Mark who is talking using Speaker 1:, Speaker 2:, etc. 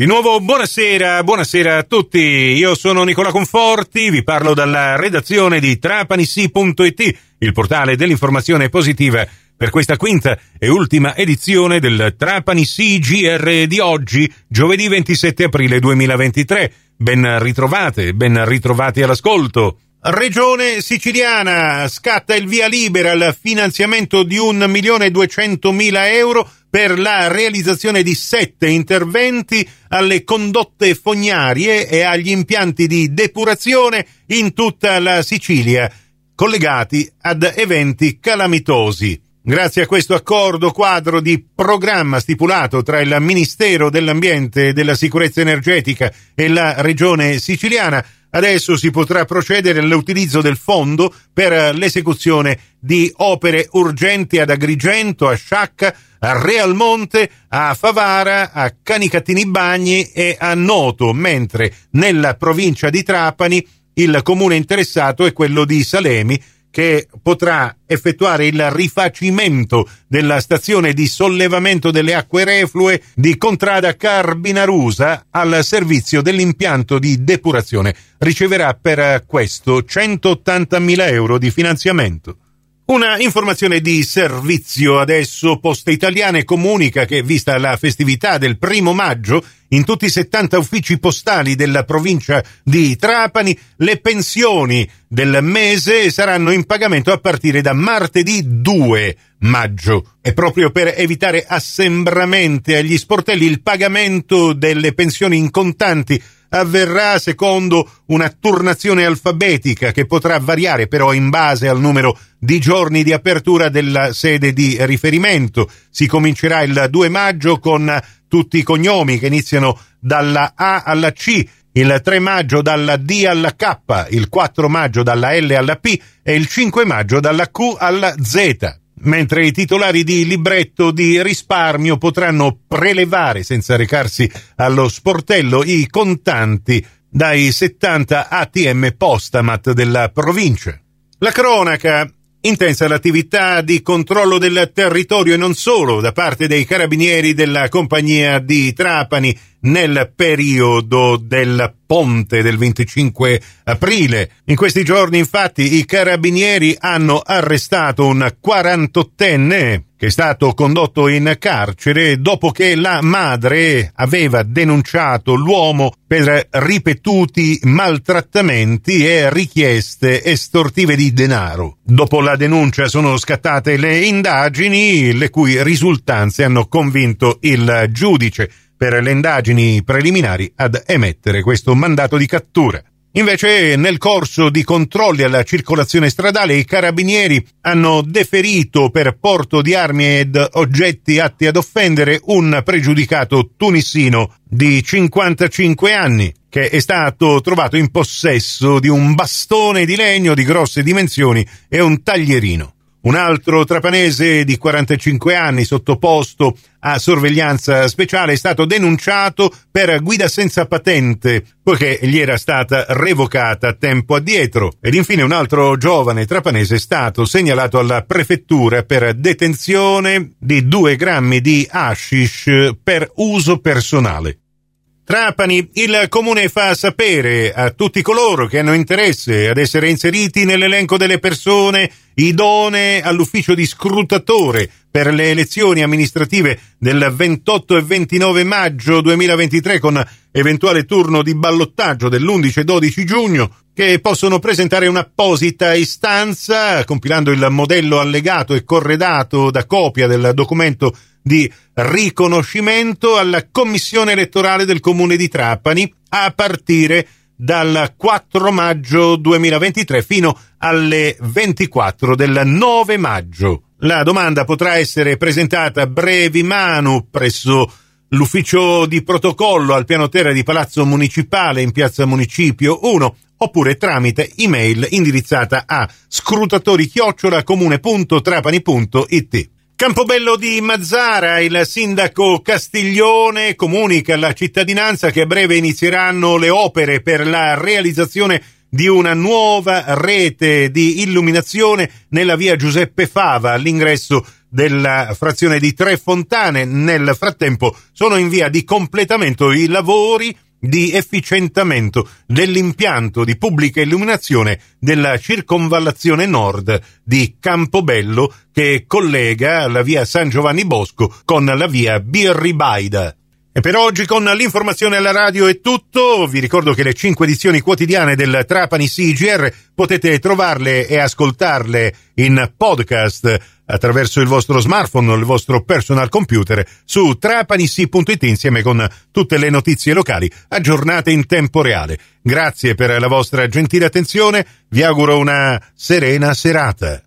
Speaker 1: Di nuovo buonasera, buonasera a tutti. Io sono Nicola Conforti, vi parlo dalla redazione di trapanisi.it, il portale dell'informazione positiva per questa quinta e ultima edizione del Trapani CGR di oggi, giovedì 27 aprile 2023. Ben ritrovate, ben ritrovati all'ascolto. Regione siciliana scatta il via libera al finanziamento di 1.200.000 euro per la realizzazione di sette interventi alle condotte fognarie e agli impianti di depurazione in tutta la Sicilia, collegati ad eventi calamitosi. Grazie a questo accordo quadro di programma stipulato tra il Ministero dell'Ambiente e della Sicurezza Energetica e la Regione siciliana, Adesso si potrà procedere all'utilizzo del fondo per l'esecuzione di opere urgenti ad Agrigento, a Sciacca, a Realmonte, a Favara, a Canicattini Bagni e a Noto, mentre nella provincia di Trapani il comune interessato è quello di Salemi, che potrà effettuare il rifacimento della stazione di sollevamento delle acque reflue di Contrada Carbinarusa al servizio dell'impianto di depurazione. Riceverà per questo 180.000 euro di finanziamento. Una informazione di servizio adesso Poste Italiane comunica che, vista la festività del primo maggio, in tutti i 70 uffici postali della provincia di Trapani le pensioni del mese saranno in pagamento a partire da martedì 2 maggio. E proprio per evitare assembramenti agli sportelli il pagamento delle pensioni in contanti avverrà secondo una turnazione alfabetica che potrà variare però in base al numero di giorni di apertura della sede di riferimento. Si comincerà il 2 maggio con tutti i cognomi che iniziano dalla A alla C, il 3 maggio dalla D alla K, il 4 maggio dalla L alla P e il 5 maggio dalla Q alla Z mentre i titolari di libretto di risparmio potranno prelevare senza recarsi allo sportello i contanti dai 70 ATM Postamat della provincia. La cronaca Intensa l'attività di controllo del territorio e non solo da parte dei carabinieri della compagnia di Trapani nel periodo del ponte del 25 aprile. In questi giorni infatti i carabinieri hanno arrestato un 48enne che è stato condotto in carcere dopo che la madre aveva denunciato l'uomo per ripetuti maltrattamenti e richieste estortive di denaro. Dopo la denuncia sono scattate le indagini, le cui risultanze hanno convinto il giudice per le indagini preliminari ad emettere questo mandato di cattura. Invece, nel corso di controlli alla circolazione stradale, i carabinieri hanno deferito per porto di armi ed oggetti atti ad offendere un pregiudicato tunisino di 55 anni che è stato trovato in possesso di un bastone di legno di grosse dimensioni e un taglierino. Un altro trapanese di 45 anni sottoposto a sorveglianza speciale è stato denunciato per guida senza patente, poiché gli era stata revocata tempo addietro. Ed infine un altro giovane trapanese è stato segnalato alla prefettura per detenzione di due grammi di hashish per uso personale. Trapani, il comune fa sapere a tutti coloro che hanno interesse ad essere inseriti nell'elenco delle persone idonee all'ufficio di scrutatore per le elezioni amministrative del 28 e 29 maggio 2023 con eventuale turno di ballottaggio dell'11 e 12 giugno che possono presentare un'apposita istanza compilando il modello allegato e corredato da copia del documento di riconoscimento alla Commissione elettorale del Comune di Trapani a partire dal 4 maggio 2023 fino alle 24 del 9 maggio. La domanda potrà essere presentata brevi manu presso l'ufficio di protocollo al piano terra di Palazzo Municipale in piazza Municipio 1 oppure tramite email indirizzata a scrutatori-comune.trapani.it. Campobello di Mazzara, il sindaco Castiglione comunica alla cittadinanza che a breve inizieranno le opere per la realizzazione di una nuova rete di illuminazione nella via Giuseppe Fava all'ingresso della frazione di Tre Fontane. Nel frattempo sono in via di completamento i lavori di efficientamento dell'impianto di pubblica illuminazione della circonvallazione nord di Campobello che collega la via San Giovanni Bosco con la via Birribaida. E per oggi con l'informazione alla radio è tutto. Vi ricordo che le cinque edizioni quotidiane del Trapani CGR potete trovarle e ascoltarle in podcast attraverso il vostro smartphone o il vostro personal computer su trapanisi.it insieme con tutte le notizie locali aggiornate in tempo reale. Grazie per la vostra gentile attenzione, vi auguro una serena serata.